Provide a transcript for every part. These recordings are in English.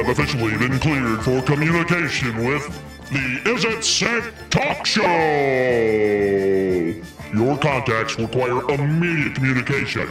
Have officially been cleared for communication with the Is It Sick Talk Show. Your contacts require immediate communication.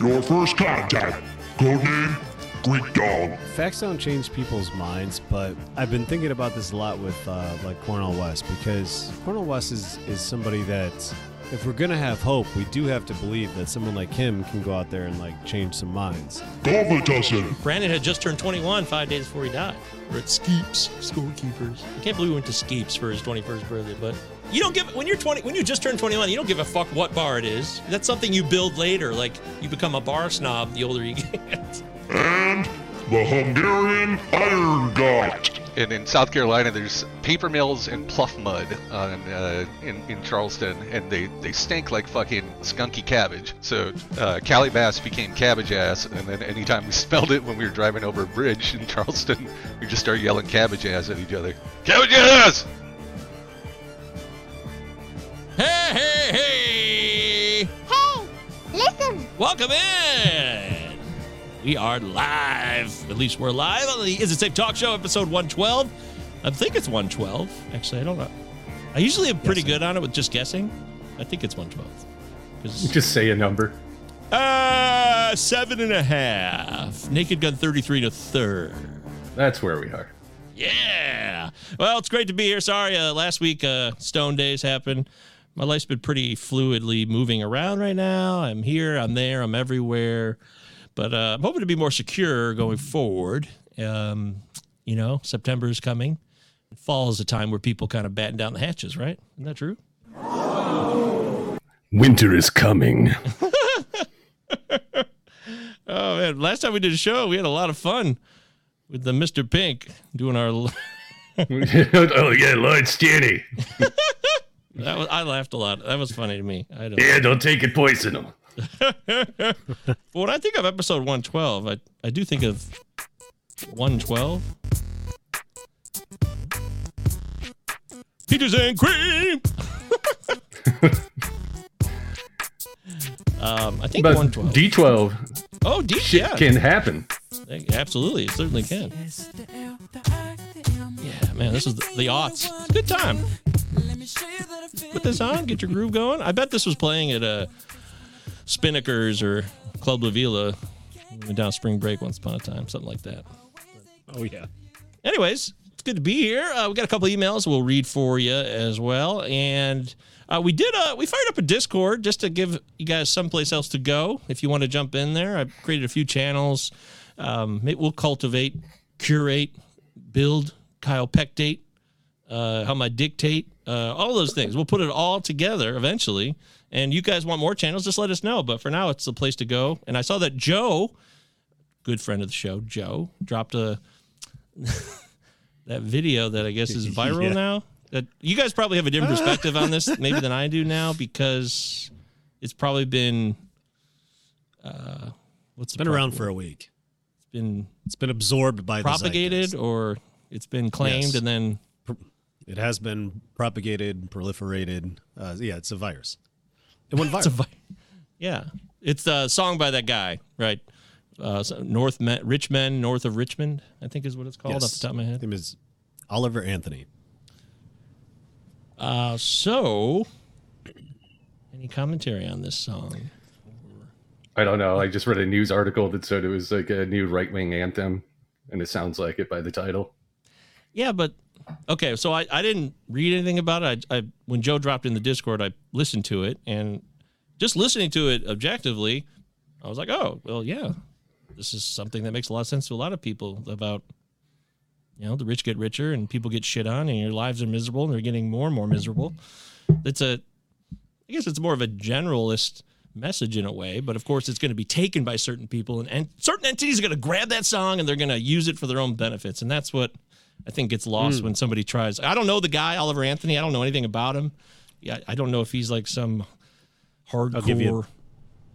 Your first contact, codename Greek Dog. Facts don't change people's minds, but I've been thinking about this a lot with uh, like Cornel West because Cornel West is, is somebody that if we're gonna have hope, we do have to believe that someone like him can go out there and like change some minds. Covetussin. Brandon had just turned 21 five days before he died. We're at Skeeps, scorekeepers. I can't believe we went to Skeeps for his 21st birthday, but you don't give when you're 20 when you just turned 21 you don't give a fuck what bar it is that's something you build later like you become a bar snob the older you get And the Hungarian Iron God. And in South Carolina, there's paper mills and pluff mud on, uh, in, in Charleston, and they, they stink like fucking skunky cabbage. So uh, Calibass became cabbage ass, and then anytime we smelled it when we were driving over a bridge in Charleston, we just started yelling cabbage ass at each other. Cabbage ass! hey hey hey Hey, listen. welcome in we are live at least we're live on the is it safe talk show episode 112 i think it's 112 actually i don't know i usually am pretty good on it with just guessing i think it's 112 'Cause- Just say a number. Uh, seven and a half. Naked Gun 33 to third. That's where we are. Yeah. Well, it's great to be here. Sorry, uh, last week uh, Stone Days happened. My life's been pretty fluidly moving around right now. I'm here, I'm there, I'm everywhere. But uh, I'm hoping to be more secure going forward. Um, you know, September is coming. Fall is a time where people kind of batten down the hatches, right? Isn't that true? Winter is coming. Oh man, last time we did a show, we had a lot of fun with the Mr. Pink doing our. oh yeah, Lloyd Stanny. That was, I laughed a lot. That was funny to me. I don't. Yeah, don't take it, poison When I think of episode 112, I I do think of 112. Peaches and cream. um, I think But 112. D12 oh, D. shit Yeah, can happen. absolutely, it certainly can. Yeah, man, this is the, the aughts. It's a good time. Put this on, get your groove going. I bet this was playing at uh, Spinnakers or Club La Vela. We went down spring break once upon a time, something like that. Oh yeah. Anyways, it's good to be here. Uh, we got a couple emails we'll read for you as well, and uh, we did. Uh, we fired up a Discord just to give you guys someplace else to go if you want to jump in there. I've created a few channels. Um, it will cultivate, curate, build, Kyle Peck date, uh, how my dictate, uh, all those things. We'll put it all together eventually. And you guys want more channels? Just let us know. But for now, it's the place to go. And I saw that Joe, good friend of the show, Joe, dropped a that video that I guess is viral Yeah. now. That you guys probably have a different perspective on this maybe than I do now because it's probably been uh, what's been around for a week. It's been It's been absorbed by propagated or it's been claimed Yes. and then It has been propagated, proliferated. Uh, yeah, it's a virus. It went viral. It's a vi- yeah, it's a song by that guy, right? Uh, so North Men, Rich Men, North of Richmond, I think is what it's called off the top of my head. His name is Oliver Anthony. Uh, so, any commentary on this song? I don't know. I just read a news article that said it was like a new right wing anthem, and it sounds like it by the title. Yeah, but okay. So I, I didn't read anything about it. I, I when Joe dropped in the Discord, I listened to it, and just listening to it objectively, I was like, oh, well, yeah, this is something that makes a lot of sense to a lot of people about. You know, the rich get richer and people get shit on, and your lives are miserable, and they're getting more and more miserable. It's a, I guess it's more of a generalist message in a way, but of course it's going to be taken by certain people, and, and certain entities are going to grab that song and they're going to use it for their own benefits, and that's what I think gets lost when somebody tries. I don't know the guy, Oliver Anthony. I don't know anything about him. Yeah, I don't know if he's like some hardcore. give you-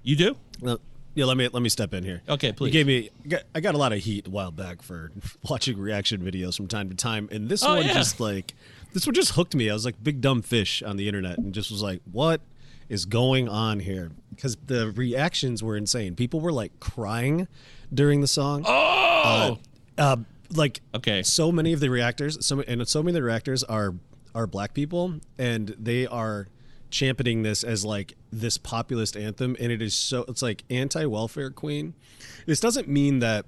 you do? Well, yeah, let me let me step in here. Okay, please. You gave me. I got- I got a lot of heat a while back for watching reaction videos from time to time, and this Oh, one yeah. just like this one just hooked me. I was like big dumb fish on the internet, and just was like, what is going on here? Because the reactions were insane. People were like crying during the song. Oh, Uh, Uh, like Okay. so many of the reactors, so and so many of the reactors are are black people, and they are championing this as like this populist anthem, and it is so it's like anti welfare queen. This doesn't mean that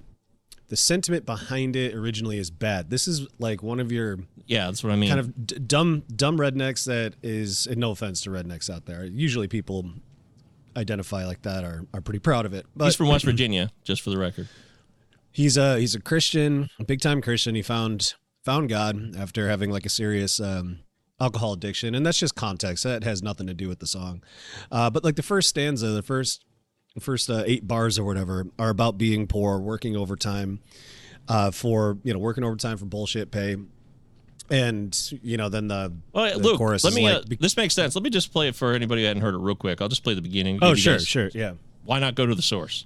the sentiment behind it originally is bad. This is like one of your Yeah, that's what I mean. kind of d- dumb dumb rednecks that is and no offense to rednecks out there usually people identify like that are, are pretty proud of it but He's from West Virginia, just for the record. He's a he's a christian a big time christian he found found god after having like a serious um alcohol addiction and that's just context that has nothing to do with the song uh but like the first stanza the first the first uh, eight bars or whatever are about being poor working overtime uh for you know working overtime for bullshit pay and you know then the, Well, the Luke, chorus let is me. like, uh, be- this makes sense. Let me just play it for anybody who hadn't heard it real quick. I'll just play the beginning. oh sure guys- sure yeah Why not go to the source?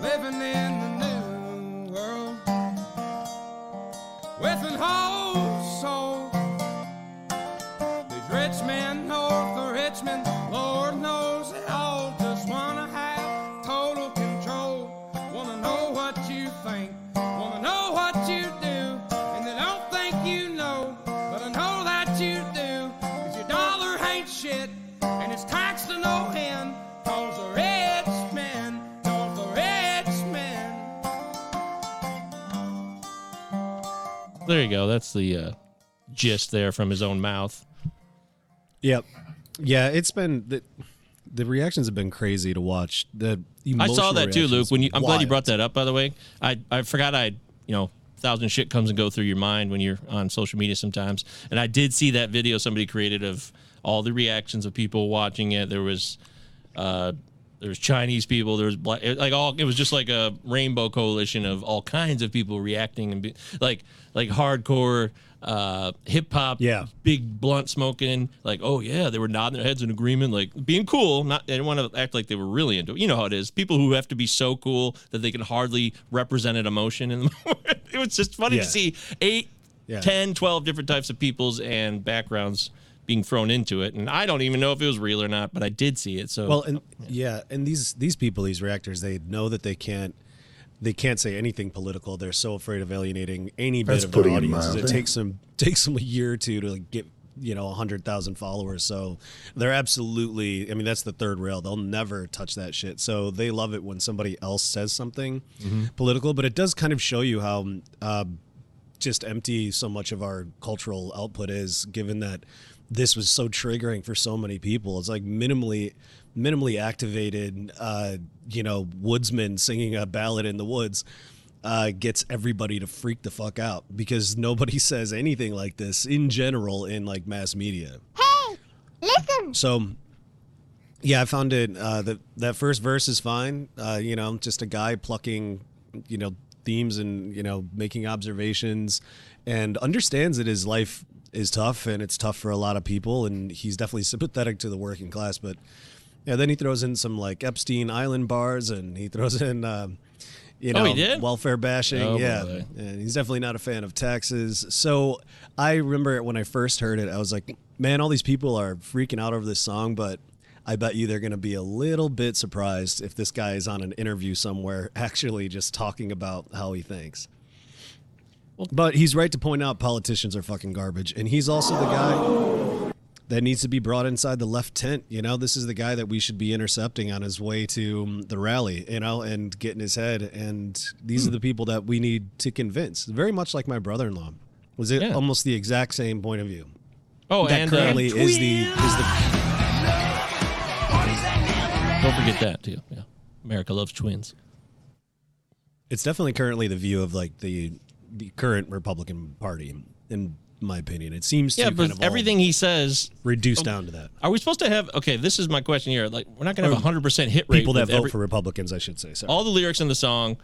Living in the you go. That's the uh, gist there from his own mouth. Yep. Yeah, it's been the the reactions have been crazy to watch. The I saw that too, Luke. When you, I'm glad you brought that up. By the way, I I forgot I you know thousand shit comes and go through your mind when you're on social media sometimes, and I did see that video somebody created of all the reactions of people watching it. There was. Uh, there was Chinese people. there's black, like all. It was just like a rainbow coalition of all kinds of people reacting and be, like like hardcore uh, hip hop. Yeah. big blunt smoking. Like oh yeah, they were nodding their heads in agreement, like being cool. Not they didn't want to act like they were really into it. You know how it is. People who have to be so cool that they can hardly represent an emotion in the moment. It was just funny Yeah. to see eight, Yeah. 10, 12 different types of peoples and backgrounds being thrown into it. And I don't even know if it was real or not, but I did see it. So Well, and yeah, and these these people, these reactors, they know that they can't they can't say anything political. They're so afraid of alienating any bit of their putting it audiences. It takes them takes them a year or two to like, get you know hundred thousand followers. So they're absolutely. I mean, that's the third rail. They'll never touch that shit. So they love it when somebody else says something political. But it does kind of show you how. Uh, just empty so much of our cultural output is given that this was so triggering for so many people it's like minimally minimally activated uh you know woodsman singing a ballad in the woods uh gets everybody to freak the fuck out because nobody says anything like this in general in like mass media Hey, listen. so yeah, I found it. Uh, that that first verse is fine. Uh, you know, just a guy plucking, you know, themes and you know making observations, and understands that his life is tough and it's tough for a lot of people, and he's definitely sympathetic to the working class. But yeah, then he throws in some like Epstein Island bars, and he throws in. Um, you Oh, know, did? welfare bashing. Oh, yeah, boy. and he's definitely not a fan of taxes. So I remember when I first heard it, I was like, man, all these people are freaking out over this song, but I bet you they're going to be a little bit surprised if this guy is on an interview somewhere actually just talking about how he thinks. But he's right to point out politicians are fucking garbage. And he's also the guy that needs to be brought inside the left tent. You know, this is the guy that we should be intercepting on his way to um, the rally, you know, and get in his head. And these Hmm. are the people that we need to convince. Very much like my brother in law. Was it Yeah. almost the exact same point of view? oh, that and currently uh, is the is the don't forget that too. Yeah, America loves twins. it's definitely currently the view of like the the current Republican Party, in my opinion. It seems to Yeah, kind but of everything he says. reduced oh, down to that. Are we supposed to have? Okay, this is my question here. Like, we're not going to have a hundred percent hit rate. People that vote every- for Republicans, I should say. Sorry. all the lyrics in the song,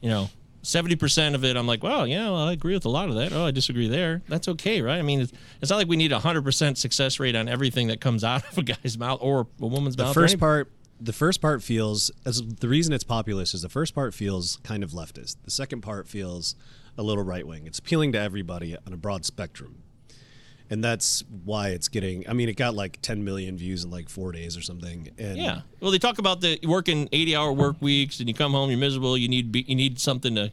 you know, seventy percent of it, I'm like, well, yeah, well, I agree with a lot of that. Oh, I disagree there. That's okay, right? I mean, it's, it's not like we need a hundred percent success rate on everything that comes out of a guy's mouth or a woman's The mouth. or first part, the first part feels as the reason it's populist is the first part feels kind of leftist. The second part feels a little right wing. It's appealing to everybody on a broad spectrum, and that's why it's getting. I mean, it got like 10 million views in like four days or something. And Yeah. Well, they talk about the working 80 hour work weeks and you come home, you're miserable. You need, be, you need something to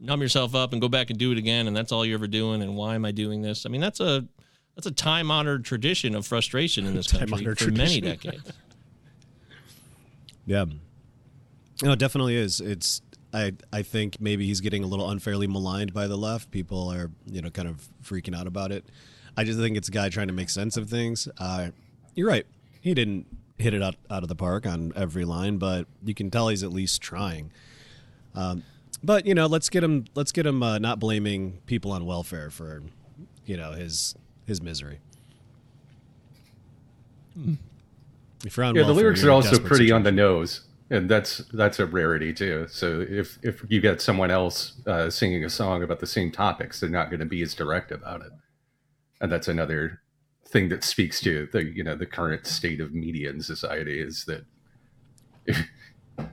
numb yourself up and go back and do it again. And that's all you're ever doing. And why am I doing this? I mean, that's a, that's a time honored tradition of frustration in this country Time-honored for many decades. Yeah. No, it definitely is. It's I I think maybe he's getting a little unfairly maligned by the left. People are, you know, kind of freaking out about it. I just think it's a guy trying to make sense of things. Uh, you're right. He didn't hit it out, out of the park on every line, but you can tell he's at least trying. Um, but you know, let's get him let's get him uh, not blaming people on welfare for, you know, his his misery. If you're on Yeah, the lyrics you're are in a also desperate pretty on the nose, and that's that's a rarity too. So if if you get someone else uh, singing a song about the same topics, they're not going to be as direct about it, and that's another thing that speaks to the you know the current state of media and society is that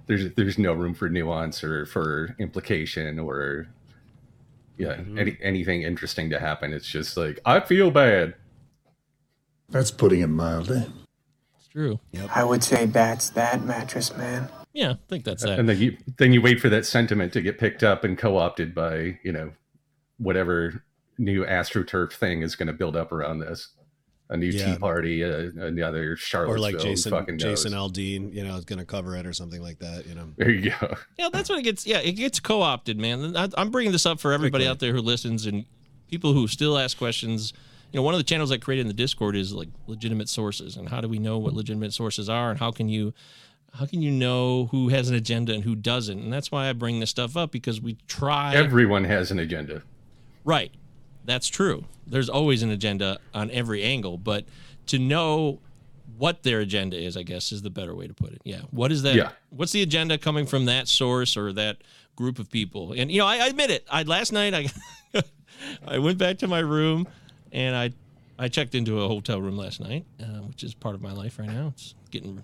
there's there's no room for nuance or for implication or yeah any, anything interesting to happen. It's just like I feel bad. That's putting it mildly. It's true. I would say that's that mattress man. Yeah. I think that's that. and then you then you wait for that sentiment to get picked up and co-opted by you know whatever new astroturf thing is going to build up around this a new Yeah. tea party uh, another charlottesville or like Jason fucking. Jason Aldean, you know, is going to cover it or something like that. You know, there you go Yeah, that's what it gets. Yeah, it gets co-opted, man. I, I'm bringing this up for everybody Quickly. out there who listens and people who still ask questions. You know, one of the channels I created in the Discord is like legitimate sources, and how do we know what legitimate sources are, and how can you, how can you know who has an agenda and who doesn't? And that's why I bring this stuff up because we try. everyone has an agenda Right. That's true. There's always an agenda on every angle, but to know what their agenda is, I guess, is the better way to put it. Yeah. What is that? Yeah. What's the agenda coming from that source or that group of people? And you know, I, I admit it. I last night I I went back to my room and I I checked into a hotel room last night, uh, which is part of my life right now. It's getting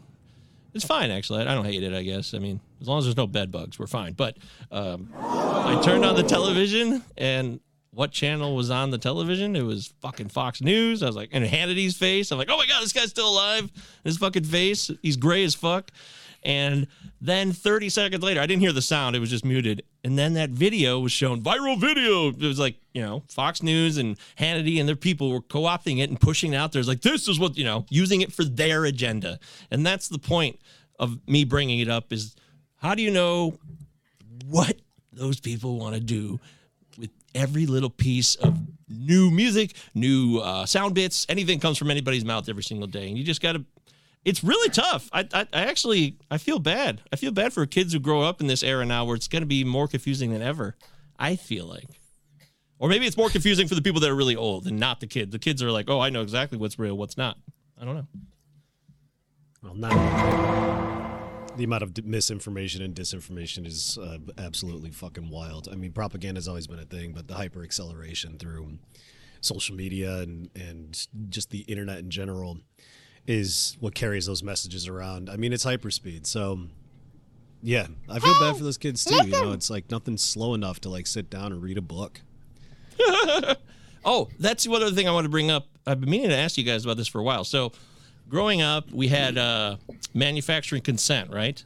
it's fine actually. I don't hate it. I guess. I mean, as long as there's no bed bugs, we're fine. But um, I turned on the television and what channel was on the television? It was fucking Fox News. I was like, and Hannity's face. I'm like, oh my god, this guy's still alive. His fucking face. He's gray as fuck. And then 30 seconds later, I didn't hear the sound. It was just muted. And then that video was shown, viral video. It was like, you know, Fox News and Hannity and their people were co opting it and pushing it out there. It's like, this is what, you know, using it for their agenda. And that's the point of me bringing it up is how do you know what those people want to do with every little piece of new music, new uh, sound bits, anything comes from anybody's mouth every single day, and you just got to. It's really tough. I, I, I actually, I feel bad. I feel bad for kids who grow up in this era now, where it's going to be more confusing than ever. I feel like, or maybe it's more confusing for the people that are really old and not the kids. The kids are like, oh, I know exactly what's real, what's not. I don't know. well, not the amount of misinformation and disinformation is uh, absolutely fucking wild. I mean, propaganda has always been a thing, but the hyper acceleration through social media and and just the internet in general is what carries those messages around. I mean, it's hyperspeed, so. Yeah, I feel bad for those kids too. You know, it's like nothing's slow enough to like sit down and read a book. Oh, that's the other thing I want to bring up. I've been meaning to ask you guys about this for a while. So, growing up, we had uh, manufacturing consent, right?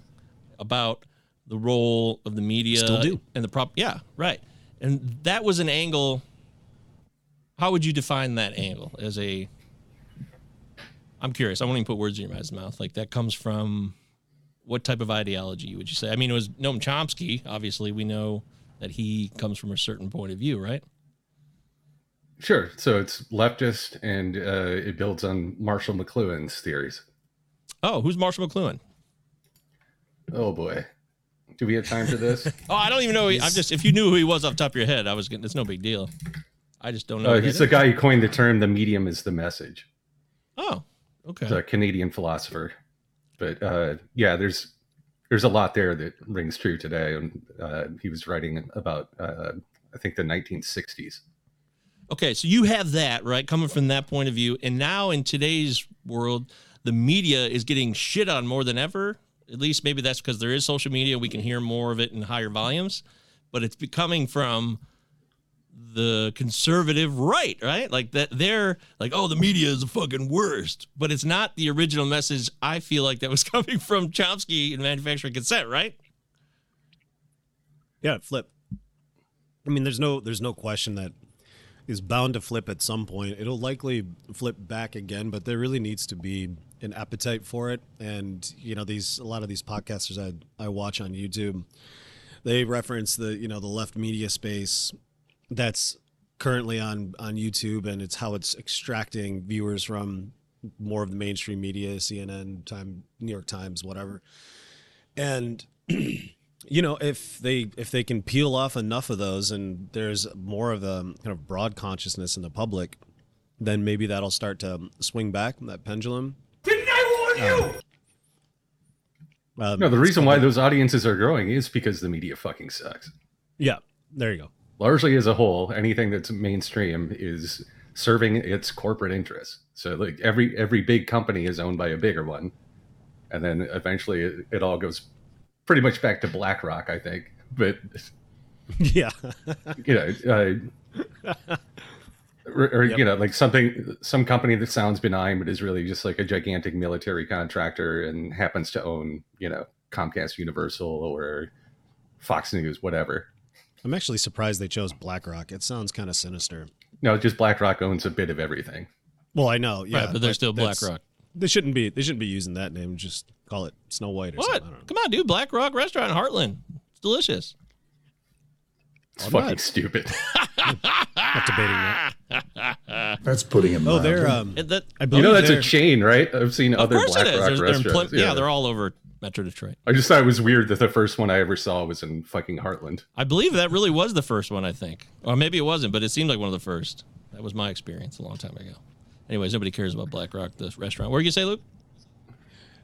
About the role of the media Still do. and the prop. Yeah, right. And that was an angle. How would you define that angle as a? I'm curious. I won't even put words in your guys' mouth. Like that comes from what type of ideology would you say? I mean, it was Noam Chomsky. Obviously, we know that he comes from a certain point of view, right? sure so it's leftist and uh, it builds on marshall mcluhan's theories Oh, who's Marshall McLuhan? oh boy do we have time for this Oh, I don't even know. I'm just if you knew who he was off the top of your head, I was getting. It's no big deal. I just don't know. uh, he's the guy who coined the term the medium is the message Oh, okay. He's a Canadian philosopher. But uh, yeah, there's there's a lot there that rings true today. And uh, he was writing about, uh, I think, the 1960s. Okay, so you have that, right? Coming from that point of view. And now in today's world, the media is getting shit on more than ever. At least maybe that's because there is social media. We can hear more of it in higher volumes, but it's becoming from the conservative right, right? Like that they're like, oh, the media is the fucking worst. But it's not the original message I feel like that was coming from Chomsky and manufacturing consent, right? Yeah, flip. I mean, there's no there's no question that is bound to flip at some point. It'll likely flip back again, but there really needs to be an appetite for it. And you know, these a lot of these podcasters I I watch on YouTube, they reference the you know the left media space that's currently on on YouTube, and it's how it's extracting viewers from more of the mainstream media, CNN, Time, New York Times, whatever. And you know, if they if they can peel off enough of those, and there's more of a kind of broad consciousness in the public, then maybe that'll start to swing back that pendulum. Didn't I warn you? Um, No, the reason why those audiences are growing is because the media fucking sucks. yeah, there you go. Largely as a whole, anything that's mainstream is serving its corporate interests. So like every every big company is owned by a bigger one, and then eventually it, it all goes pretty much back to BlackRock, I think. But yeah, you know, uh, or, or Yep. you know, like something, some company that sounds benign but is really just like a gigantic military contractor and happens to own, you know, Comcast Universal or Fox News, whatever. I'm actually surprised they chose BlackRock. It sounds kind of sinister. No, just BlackRock owns a bit of everything. Well, I know, yeah, right, but they're still BlackRock. They shouldn't be. They shouldn't be using that name. Just call it Snow White or What? something. I. Come on, dude. BlackRock Restaurant in Hartland. It's delicious. It's I'm fucking not- stupid. Not debating that. That's putting it Oh, they're. Um, And that, I you know, that's a chain, right? I've seen of other course it is. BlackRock They're, they're in restaurants. Yeah. they're all over Metro Detroit. I just thought it was weird that the first one I ever saw was in fucking Hartland. I believe that really was the first one, I think. Or maybe it wasn't, but it seemed like one of the first. That was my experience a long time ago. Anyways, nobody cares about Black Rock, the restaurant. What are you say, Luke?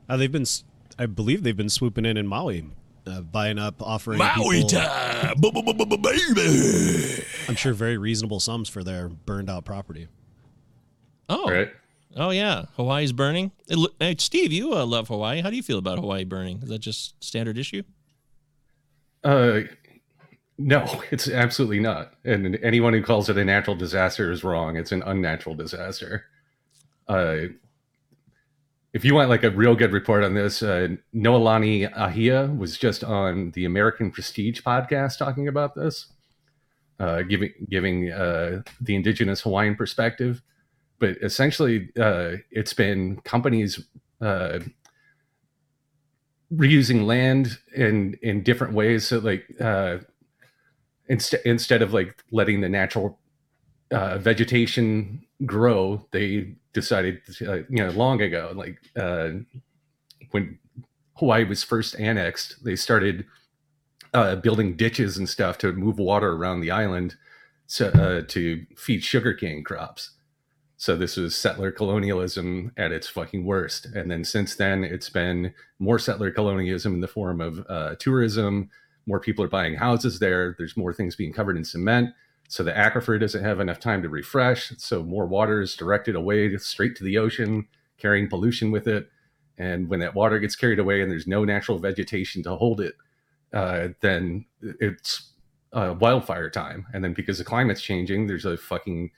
Uh, they've been. s- I believe they've been swooping in in Maui, uh, buying up, offering people, time. Baby. I'm sure very reasonable sums for their burned out property. Oh. Right? Oh, yeah. Hawaii's burning. It hey, Steve, you uh, love Hawaii. How do you feel about Hawaii burning? Is that just standard issue? Uh, no, it's absolutely not. And anyone who calls it a natural disaster is wrong. It's an unnatural disaster. Uh, if you want like a real good report on this, uh, Noelani Ahia was just on the American Prestige podcast talking about this, uh, giving giving uh, the indigenous Hawaiian perspective. But essentially, uh, it's been companies uh, reusing land in in different ways. So like uh, instead instead of like letting the natural uh, vegetation grow, they decided uh, you know long ago, like uh, when Hawaii was first annexed, they started uh, building ditches and stuff to move water around the island so, uh, to feed sugarcane crops. So this was settler colonialism at its fucking worst. And then since then, it's been more settler colonialism in the form of uh, tourism. More people are buying houses there. There's more things being covered in cement. So the aquifer doesn't have enough time to refresh. So more water is directed away straight to the ocean, carrying pollution with it. And when that water gets carried away and there's no natural vegetation to hold it, uh, then it's uh, wildfire time. And then because the climate's changing, there's a fucking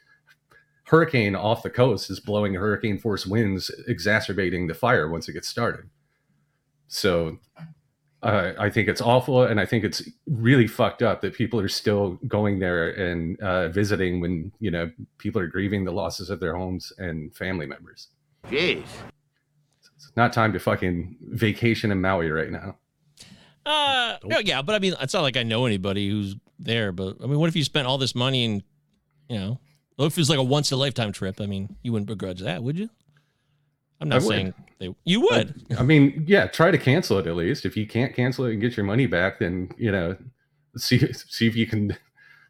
hurricane off the coast is blowing hurricane force winds, exacerbating the fire once it gets started. So uh, I think it's awful, and I think it's really fucked up that people are still going there and uh, visiting when you know people are grieving the losses of their homes and family members. Jeez. It's not time to fucking vacation in Maui right now. Uh, yeah, yeah, but I mean, it's not like I know anybody who's there. But I mean, what if you spent all this money and, you know, what if it was like a once in a lifetime trip? I mean, you wouldn't begrudge that, would you? I'm I not would. saying they. You would. I mean, yeah, try to cancel it at least. If you can't cancel it and get your money back, then you know, see see if you can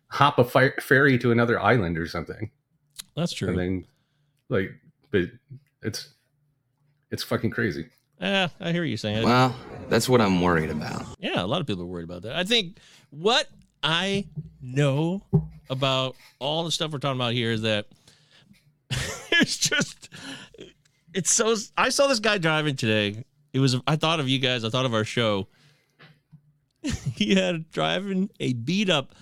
hop a fire, ferry to another island or something. That's true. And then, like, but it's it's fucking crazy. Yeah, I hear you saying. Well, That's what I'm worried about. Yeah, a lot of people are worried about that. I think what I know about all the stuff we're talking about here is that it's just it's so I saw this guy driving today. It was I thought of you guys, I thought of our show. he had driving a beat up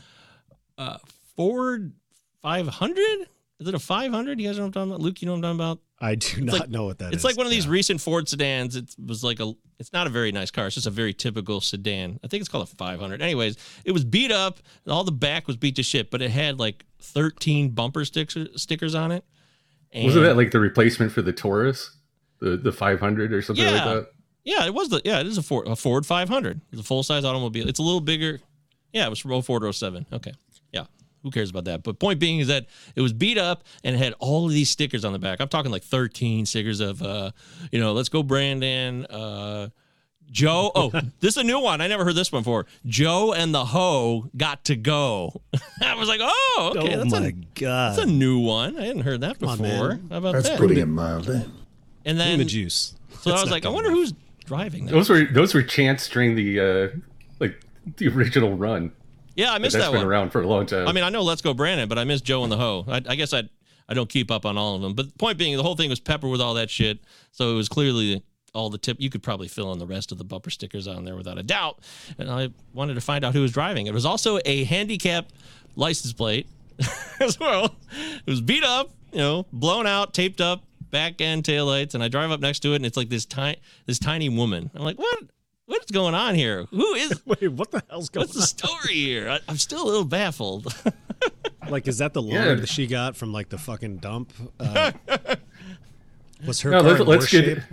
uh Ford 500? Is it a 500? You guys know what I'm talking about? Luke, you know what I'm talking about? I do not like- know what that is. it's like one of these recent Ford sedans. It was like a. It's not a very nice car. It's just a very typical sedan. I think it's called a 500. Anyways, it was beat up. and All the back was beat to shit, but it had like 13 bumper stickers stickers on it. Wasn't that like the replacement for the Taurus, the the 500 or something like that? Yeah, it was the. Yeah, it is a Ford. A Ford 500. It's a full size automobile. It's a little bigger. Yeah, it was from 04 to 07. Okay. Yeah. Who cares about that? But point being is that it was beat up and it had all of these stickers on the back. I'm talking like 13 stickers of, uh, you know, let's go Brandon, uh, Joe. Oh, this is a new one. I never heard this one before. Joe and the hoe got to go. I was like, oh, okay, oh that's my a god. that's a new one. I hadn't heard that Come on, before. man. How about That's that? putting it mildly. and then me the juice. so I was like, I wonder enough. who's driving that. Those were those were chants during the uh like the original run. Yeah, I missed that been one. around for a long time. I mean, I know Let's Go Brandon, but I missed Joe and the Hoe. I, I guess I I don't keep up on all of them. But the point being, the whole thing was peppered with all that shit. So it was clearly all the tip. You could probably fill in the rest of the bumper stickers on there without a doubt. And I wanted to find out who was driving. It was also a handicap license plate as well. It was beat up, you know, blown out, taped up, back end taillights, and I drive up next to it, and it's like this tiny this tiny woman. I'm like, what? What's going on here? Who is? Wait, what the hell's going on? What's the story here? I, I'm still a little baffled. Like, is that the Yeah. that she got from like the fucking dump? Uh, was her No, let's, let's get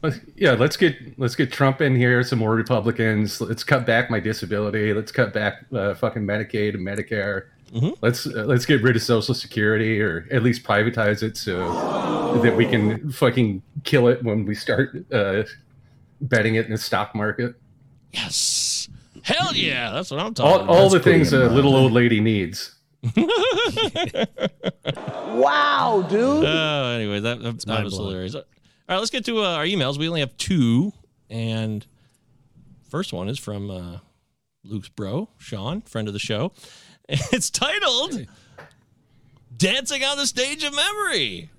let's, yeah, let's get let's get Trump in here, some more Republicans. Let's cut back my disability. Let's cut back uh, fucking Medicaid and Medicare. Mm-hmm. Let's uh, let's get rid of Social Security or at least privatize it so that we can fucking kill it when we start uh, betting it in the stock market. Yes. Hell yeah. That's what I'm talking All, about. all the That's pretty things a amazing. little old lady needs. Wow, dude. Oh, anyway, that, that, that was mind-blowing. hilarious. All right, let's get to uh, our emails. We only have two. And first one is from uh, Luke's bro, Sean, friend of the show. It's titled Dancing on the Stage of Memory.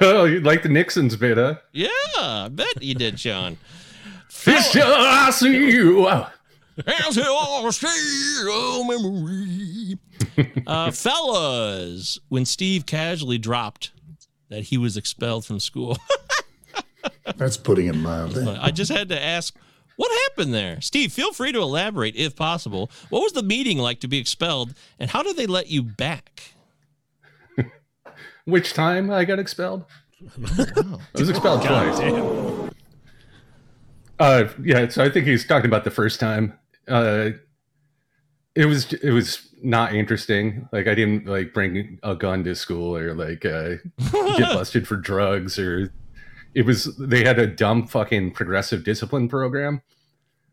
oh, you like the Nixon's bit, huh? Yeah, I bet you did, Sean. It's just I see you. Dancing on the Stage of Memory. Uh, fellas, when Steve casually dropped that he was expelled from school. That's putting it mildly. I just had to ask, what happened there? Steve, feel free to elaborate if possible. What was the meeting like to be expelled, and how did they let you back? Which time I got expelled? I was expelled twice. Uh, yeah, so I think he's talking about the first time. Uh, it was it was not interesting. Like I didn't like bring a gun to school or like uh, get busted for drugs or it was they had a dumb fucking progressive discipline program.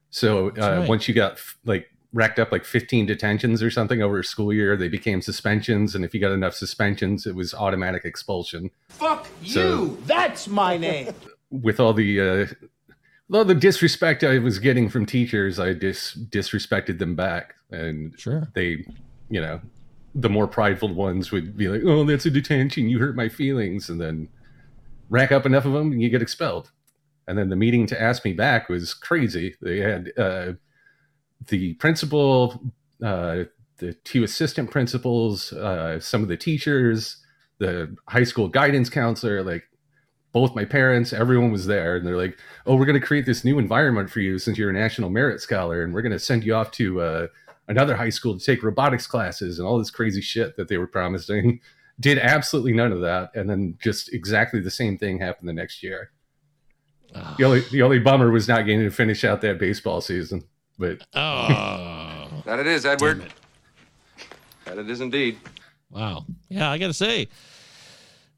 So uh, right. once you got like racked up like 15 detentions or something over a school year, they became suspensions, and if you got enough suspensions, it was automatic expulsion. Fuck So- you. That's my name. with all the uh, with all the disrespect I was getting from teachers, I dis disrespected them back, and Sure. they, you know, the more prideful ones would be like, "Oh, that's a detention. You hurt my feelings," and then rack up enough of them, and you get expelled. And then the meeting to ask me back was crazy. They had uh, the principal, uh, the two assistant principals, uh, some of the teachers, the high school guidance counselor, like both my parents, everyone was there, and they're like, "Oh, we're going to create this new environment for you since you're a national merit scholar, and we're going to send you off to uh, another high school to take robotics classes and all this crazy shit that they were promising." Did absolutely none of that, and then just exactly the same thing happened the next year. The only the only bummer was not getting to finish out that baseball season, but Oh, That it is, Edward. That it is indeed. wow. Yeah, I got to say,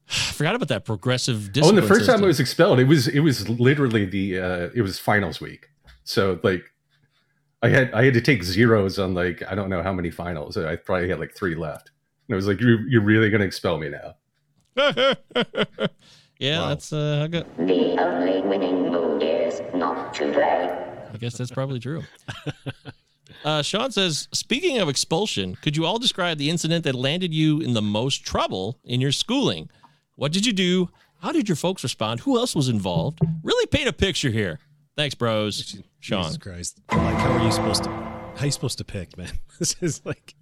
I forgot about that progressive Oh, and the first time. I was expelled, it was it was literally the uh it was finals week. So like I had I had to take zeros on like I don't know how many finals. I probably had like three left. And I was like, You're you're really gonna expel me now. Yeah, Wow. that's uh, I got. The only winning move is not to play. I guess that's probably true. Uh, Sean says, speaking of expulsion, could you all describe the incident that landed you in the most trouble in your schooling? What did you do? How did your folks respond? Who else was involved? Really paint a picture here. Thanks, bros. Sean. Jesus Christ. Like, how are you supposed to? How are you supposed to pick, man? This is like.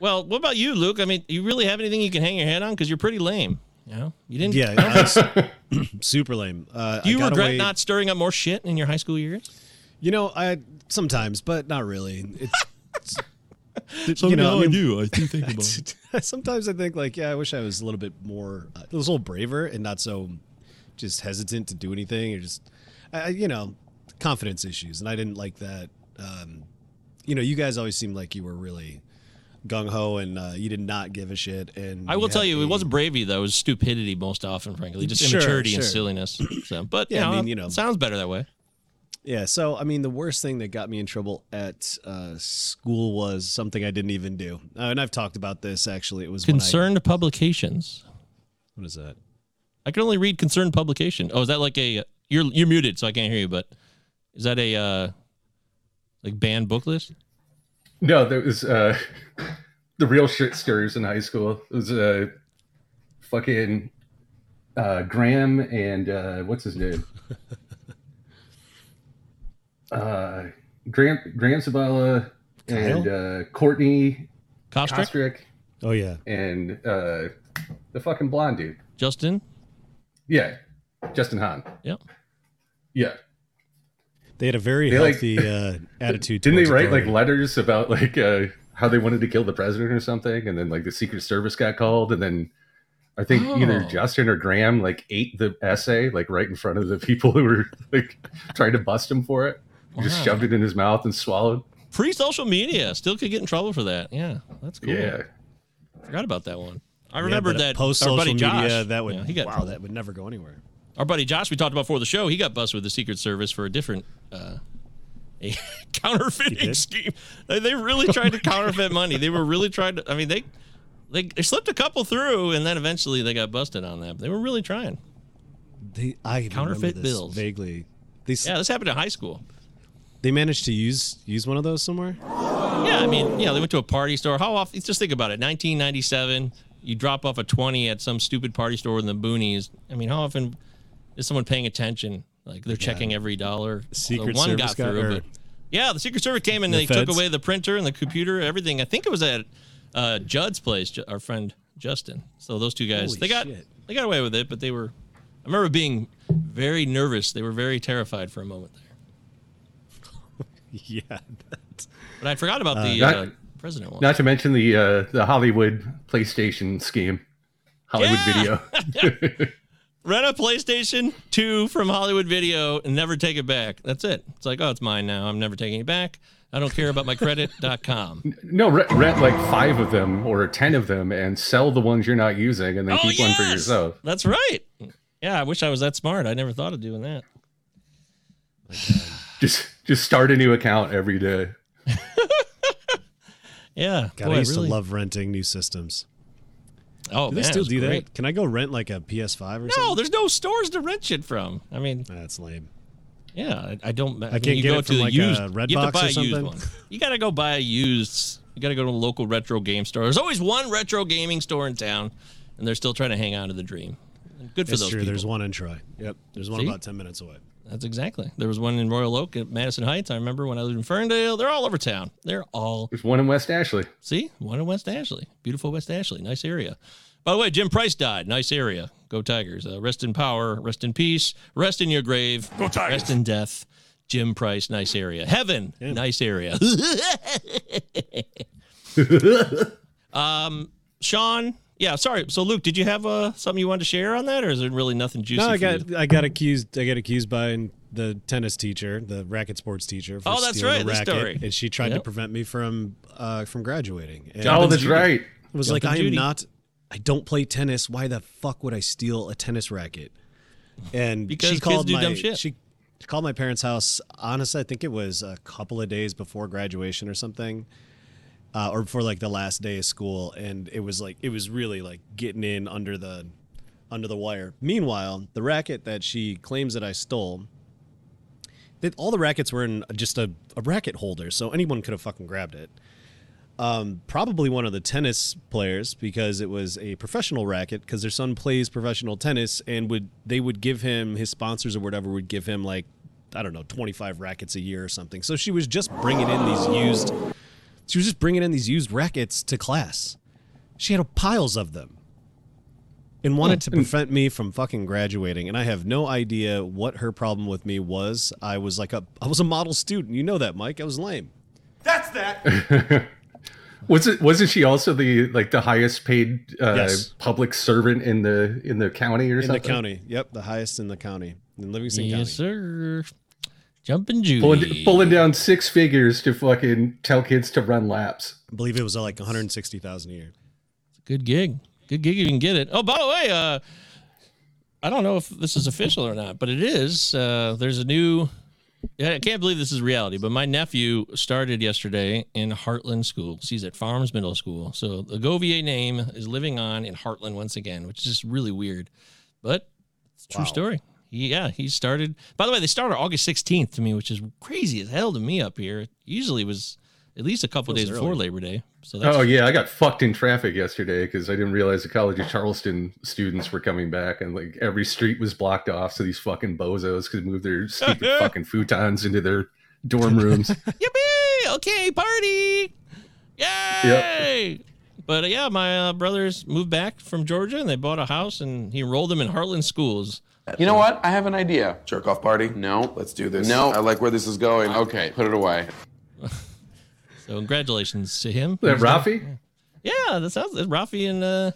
Well, what about you, Luke? I mean, you really have anything you can hang your head on? Because you're pretty lame. You know, you didn't. Yeah, super lame. Uh, Do you regret away- not stirring up more shit in your high school years? You know, I sometimes, but not really. It's. it's So you know, now I mean, do. I do think about it. sometimes I think like, yeah, I wish I was a little bit more, uh, a little braver and not so just hesitant to do anything or just, I, I- you know, confidence issues. And I didn't like that. Um, you know, you guys always seemed like you were really gung ho and uh, you did not give a shit. And I will tell you, a- it wasn't bravery though. It was stupidity most often, frankly, just Sure, immaturity and silliness. So, but Yeah, I you know, mean, you know. sounds better that way. Yeah, so I mean, the worst thing that got me in trouble at uh, school was something I didn't even do, uh, and I've talked about this actually. It was when I- Concerned publications. what is that? I can only read concerned publication. Oh, is that like a you're you're muted, so I can't hear you. But is that a uh like banned book list? No, there was uh, the real shit stirrers in high school. It was uh, fucking uh, Graham and uh, what's his name? uh, Graham Graham Zabala and uh, Courtney Kostrick? Kostrick Oh yeah, and uh, the fucking blonde dude. Justin. Yeah, Justin Hahn. Yep. Yeah. they had a very They, like- healthy uh, attitude. Didn't they towards write like letters about like uh, how they wanted to kill the president or something, and then like the Secret Service got called, and then I think either Oh. Justin or Graham like ate the essay like right in front of the people who were like trying to bust him for it. He Just shoved it in his mouth and swallowed. Free social media. Still could get in trouble for that. Yeah, that's cool. Yeah. Forgot about that one. I Yeah, remember but that post social buddy Josh. media that would yeah, he got wow trouble. that would never go anywhere. Our buddy Josh, we talked about before the show, he got busted with the Secret Service for a different uh, a counterfeiting scheme. They, they really tried to counterfeit money. They were really trying to. I mean, they, they they slipped a couple through, and then eventually they got busted on that. But they were really trying. They I Counterfeit this bills. vaguely. They s- Yeah, this happened in high school. They managed to use use one of those somewhere. Yeah, I mean, yeah, they went to a party store. How often? Just think about it. 1997, you drop off a 20 at some stupid party store in the boonies. I mean, how often is someone paying attention? Like they're checking every dollar. Secret so one Service got got- through, or- but yeah, the Secret Service came and The they took away the printer and the computer, everything. I think it was at uh, Judd's place, our friend Justin. So those two guys, Holy they got shit. they got away with it, but they were. I remember being very nervous. They were very terrified for a moment. yeah, that's, But I forgot about the not- uh, president one. Not to mention the uh, the Hollywood PlayStation scheme, Hollywood Yeah! Video. rent a PlayStation 2 from Hollywood Video and never take it back. That's it. It's like, oh, it's mine now. I'm never taking it back. I don't care about my credit.com. no, rent, rent like five of them or ten of them and sell the ones you're not using, and then Oh, keep one for yourself. That's right. Yeah, I wish I was that smart. I never thought of doing that. Just just start a new account every day. Yeah. God, boy, I used really- to love renting new systems. Oh, do man, they still do great. that? Can I go rent like a PS5 or No, something? No, there's no stores to rent shit from. I mean, That's lame. yeah, I, I don't. I, can't you get go it to from, the like, a used. Redbox you have to or buy a used something? one. You got to go buy a used. You got to go to a local retro game store. There's always one retro gaming store in town, and they're still trying to hang on to the dream. Good for That's those true. people. There's one in Troy. Yep. There's one See? about 10 minutes away. That's exactly. There was one in Royal Oak at Madison Heights. I remember when I lived in Ferndale. They're all over town. They're all There's one in West Ashley. see one in West Ashley. Beautiful West Ashley. Nice area. By the way, Jim Price died. Nice area. Go Tigers. Uh, rest in power. Rest in peace. Rest in your grave. Go Tigers. Rest in death. Jim Price. Nice area. Heaven. Nice area. um, Sean. Yeah, sorry. So, Luke, did you have uh, something you wanted to share on that, or is there really nothing juicy? No, I for got you? I got accused. I got accused by the tennis teacher, the racket sports teacher. For Oh, that's stealing right, a the racket, story. and she tried to prevent me from uh, from graduating. And oh, that's right. It was Jumping like I am not. I don't play tennis. Why the fuck would I steal a tennis racket? And Because she kids called do my dumb shit. she called my parents' house. Honestly, I think it was a couple of days before graduation or something, uh, or for like the last day of school. And it was like it was really like getting in under the under the wire. Meanwhile, the racket that she claims that I stole, that all the rackets were in just a, a racket holder, so anyone could have fucking grabbed it. Um, probably one of the tennis players because it was a professional racket because their son plays professional tennis and would they would give him his sponsors or whatever would give him like I don't know 25 rackets a year or something. So she was just bringing in these used she was just bringing in these used rackets to class. She had piles of them and wanted to prevent me from fucking graduating and I have no idea what her problem with me was. I was like a I was a model student. You know that, Mike. I was lame. That's that. Was it? Wasn't she also the like the highest paid uh, Yes. public servant in the in the county or in something? In the county. Yep, the highest in the county in Livingston Yes, County. Yes sir. Jumping Judy. Pulling, pulling down six figures to fucking tell kids to run laps. I believe it was like 160,000 a year. Good gig. Good gig if you can get it. Oh, by the way, uh, I don't know if this is official or not, but it is. Uh, there's a new. Yeah, I can't believe this is reality, but my nephew started yesterday in Hartland Schools. He's at Farms Middle School. So the Govier name is living on in Hartland once again, which is just really weird. But it's a true Wow. story. He, yeah, he started. By the way, they started August 16th to me, which is crazy as hell to me up here. Usually it was at least a couple Feels days before. Labor Day. So that's Oh yeah, I got fucked in traffic yesterday because I didn't realize the College of Charleston students were coming back, and like every street was blocked off, so these fucking bozos could move their stupid fucking futons into their dorm rooms. Yippee! Okay, party! Yay! But uh, yeah, my uh, brothers moved back from Georgia and they bought a house and he enrolled them in Hartland schools. You know what? I have an idea. Jerk off party? No. Let's do this. No. I like where this is going. Okay, put it away. So congratulations to him. that Rafi? Yeah, that sounds that's Rafi and uh,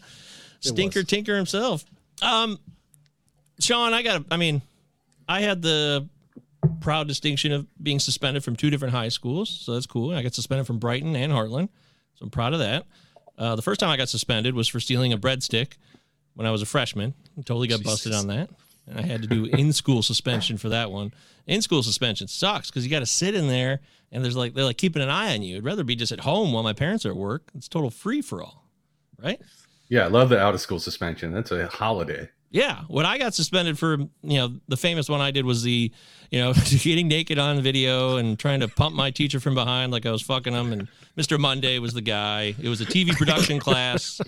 Stinker Tinker himself. Um, Sean, I got. I mean, I had the proud distinction of being suspended from two different high schools, so that's cool. I got suspended from Brighton and Hartland, so I'm proud of that. Uh, the first time I got suspended was for stealing a breadstick when I was a freshman. Totally got busted on that, and I had to do in-school suspension for that one. In-school suspension sucks because you got to sit in there, and there's like they're like keeping an eye on you. I'd rather be just at home while my parents are at work. It's total free for all, right? Yeah, I love the out of school suspension. That's a holiday. Yeah, what I got suspended for, you know, the famous one I did was the, you know, getting naked on video and trying to pump my teacher from behind like I was fucking him. And Mr. Monday was the guy. It was a TV production class,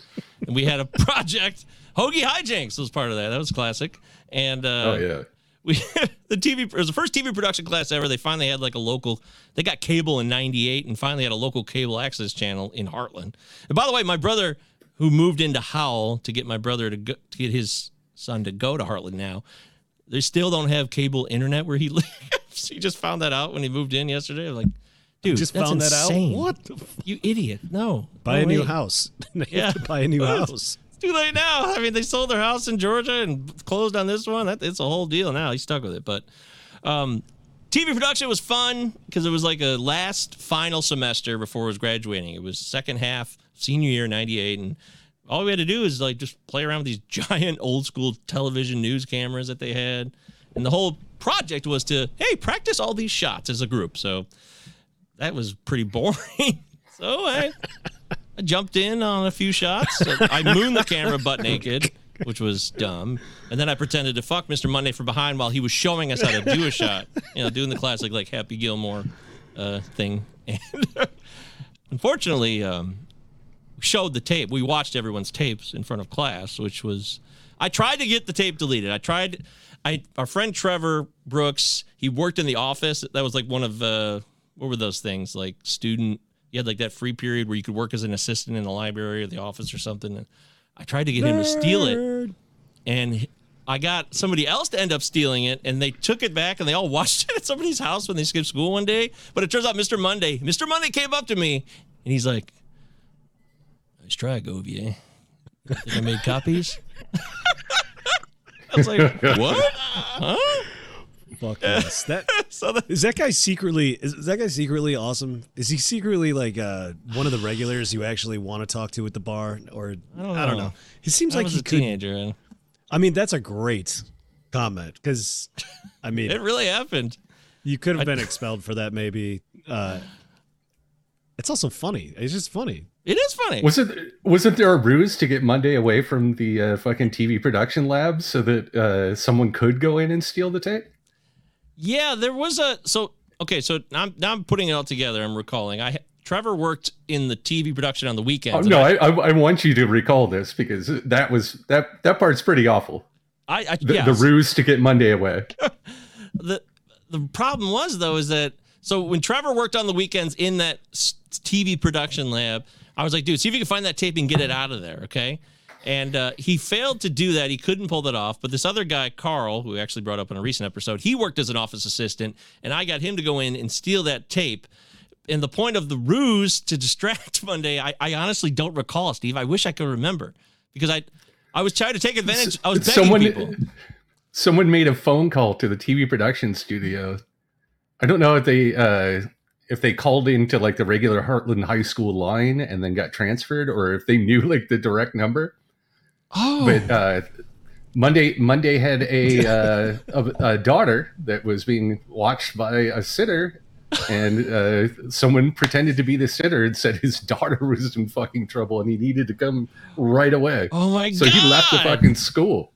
and we had a project. Hoagie Hijinks was part of that. That was classic. And uh, oh yeah. we the TV it was the first TV production class ever. They finally had like a local. They got cable in '98 and finally had a local cable access channel in Hartland. And by the way, my brother, who moved into Howell to get my brother to, go, to get his son to go to Hartland now, they still don't have cable internet where he lives. he just found that out when he moved in yesterday. I'm like, dude, Just that's found that out? What the f- You idiot! No, Buy no a new way. house. You have Yeah. to buy a new house. Too late now. I mean, they sold their house in Georgia and closed on this one. That, it's a whole deal now. He's stuck with it. But um, TV production was fun because it was like a last final semester before I was graduating. It was second half, senior year, 98. And all we had to do is like just play around with these giant old school television news cameras that they had. And the whole project was to, hey, practice all these shots as a group. So that was pretty boring. so I, I jumped in on a few shots. I mooned the camera butt naked, which was dumb. And then I pretended to fuck Mr. Monday from behind while he was showing us how to do a shot. You know, doing the classic like Happy Gilmore uh, thing. And unfortunately, um, we showed the tape. We watched everyone's tapes in front of class, which was. I tried to get the tape deleted. I tried. I our friend Trevor Brooks. He worked in the office. That was like one of uh, what were those things like student. You had like that free period where you could work as an assistant in the library or the office or something. And I tried to get him to steal it, and I got somebody else to end up stealing it, and they took it back and they all watched it at somebody's house when they skipped school one day. But it turns out Mr. Monday, Mr. Monday came up to me and he's like, "Nice try, Govier. Think I made copies." I was like, "What? Huh?" Fuck yes. That So the- is that guy secretly is, is that guy secretly awesome? Is he secretly like uh, one of the regulars you actually want to talk to at the bar, or I don't know. He seems I like was he a could. teenager, and I mean, that's a great comment because, I mean, it really happened. you could have been expelled for that maybe. Uh, It's also funny. It's just funny. It is funny. Was it wasn't there a ruse to get Monday away from the uh, fucking TV production lab so that uh, someone could go in and steal the tape? Yeah, there was a so okay. So now I'm now I'm putting it all together. I'm recalling. I Trevor worked in the TV production on the Oh, weekends. and no, I, I I want you to recall this because that was that that part's pretty awful. I, I The, yeah, the ruse to get Monday away. the the problem was though is that so when Trevor worked on the weekends in that TV production lab, I was like, dude, see if you can find that tape and get it out of there, okay? And uh, he failed to do that. He couldn't pull that off. But this other guy, Carl, who actually brought up in a recent episode, he worked as an office assistant, and I got him to go in and steal that tape. And the point of the ruse to distract Monday, I, I honestly don't recall, Steve. I wish I could remember because I I was trying to take advantage. I was begging someone people. someone made a phone call to the TV production studio. I don't know if they uh, if they called into like the regular Hartland High School line and then got transferred, or if they knew like the direct number. Oh, But uh, Monday Monday had a, uh, a a daughter that was being watched by a sitter. and uh, someone pretended to be the sitter and said his daughter was in fucking trouble and he needed to come right away. Oh my God. so he left the fucking school.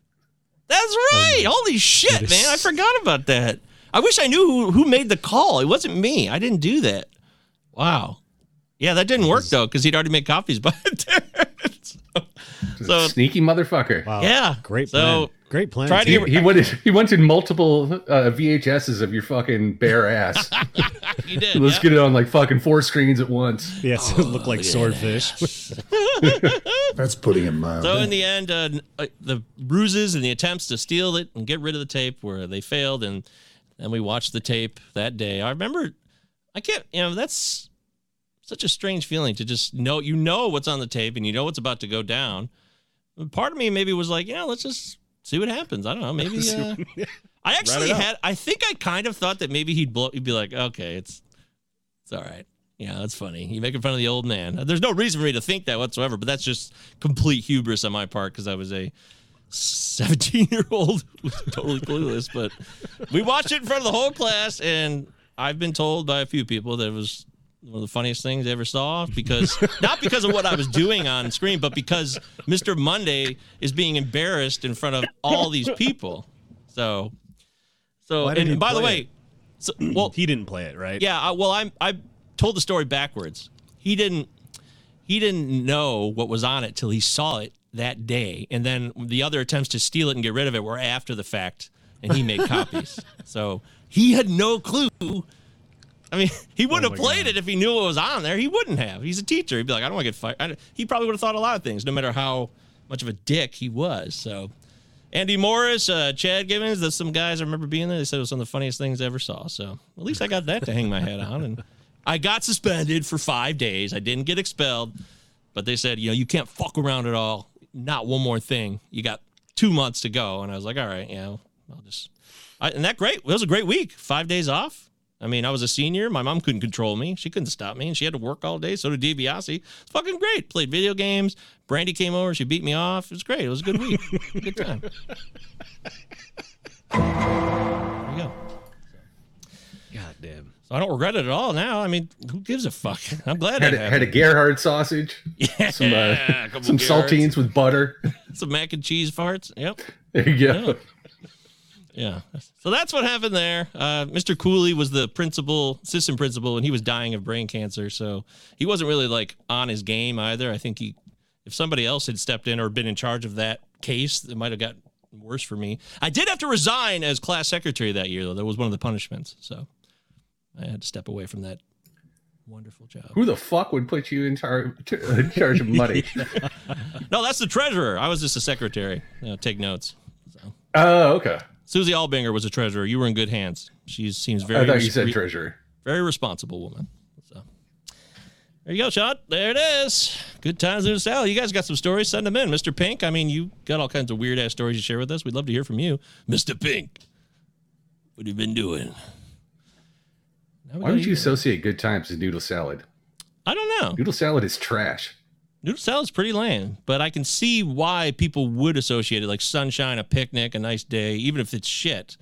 That's right. Holy shit, man. I forgot about that. I wish I knew who, who made the call. It wasn't me. I didn't do that. Wow. Yeah, that didn't work though, because he'd already made copies by then. So, so Sneaky motherfucker. Wow. yeah. Great So plan. Great plan. try to He, get he wanted he wanted multiple uh, VHSs of your fucking bare ass. you did. Let's yeah. get it on like fucking four screens at once. Yes, it looked like swordfish. That's putting it mildly. So in the end, uh, uh, the bruises and the attempts to steal it and get rid of the tape where they failed, and then we watched the tape that day. I remember, I can't, you know, that's such a strange feeling to just know you know what's on the tape and you know what's about to go down. Part of me maybe was like, yeah, let's just see what happens. I don't know, maybe. Uh, I actually had, I think I kind of thought that maybe he'd blow, he'd be like, okay, it's, it's all right. Yeah, that's funny. You're making fun of the old man. There's no reason for me to think that whatsoever, but that's just complete hubris on my part because I was a 17 year old totally clueless. But we watched it in front of the whole class, and I've been told by a few people that it was one of the funniest things I ever saw because not because of what I was doing on screen, but because Mr. Monday is being embarrassed in front of all these people. So, so and by the way, it? so, well, he didn't play it, right? yeah, I, well, I'm I told the story backwards. He didn't he didn't know what was on it till he saw it that day, and then the other attempts to steal it and get rid of it were after the fact, and he made copies. So he had no clue. I mean, he would Oh have played God. it if he knew it was on there. He wouldn't have. He's a teacher. He'd be like, I don't want to get fired. I, he probably would have thought a lot of things, no matter how much of a dick he was. So, Andy Morris, uh, Chad Gibbons, there's some guys I remember being there. They said it was some of the funniest things I ever saw. So at least I got that to hang my head on. And I got suspended for five days. I didn't get expelled, but they said, you know, you can't fuck around at all. Not one more thing. You got two months to go. And I was like, all right, yeah, I'll just. I, and that great. It was a great week. Five days off. I mean, I was a senior. My mom couldn't control me. She couldn't stop me, and she had to work all day. So did DiBiase. It's fucking great. Played video games. Brandy came over. She beat me off. It was great. It was a good week. good time. There you go. God damn. So I don't regret it at all now. I mean, who gives a fuck? I'm glad Had it had a happened. Gerhard sausage, some Yeah, a uh, some Gerhards. saltines with butter. Some mac and cheese farts. Yep. There you go. Yeah. Yeah. So that's what happened there. Uh, Mr. Cooley was the principal, assistant principal, and he was dying of brain cancer. So he wasn't really like on his game either. I think he, if somebody else had stepped in or been in charge of that case, it might have got worse for me. I did have to resign as class secretary that year, though. That was one of the punishments. So I had to step away from that wonderful job. Who the fuck would put you in, char- in charge of money? No, that's the treasurer. I was just a secretary. You know, take notes. Oh, okay. Susie Albinger was a treasurer. You were in good hands. She seems very. I thought you said re- treasurer. Very responsible woman. So there you go, Sean. There it is. Good times in the Sally. You guys got some stories? Send them in, Mr. Pink. I mean, you got all kinds of weird ass stories to share with us. We'd love to hear from you, Mr. Pink. What have you been doing? Why would you associate good times with noodle salad? I don't know. Noodle salad is trash. Noodle salad's pretty lame, but I can see why people would associate it like sunshine, a picnic, a nice day, even if it's shit.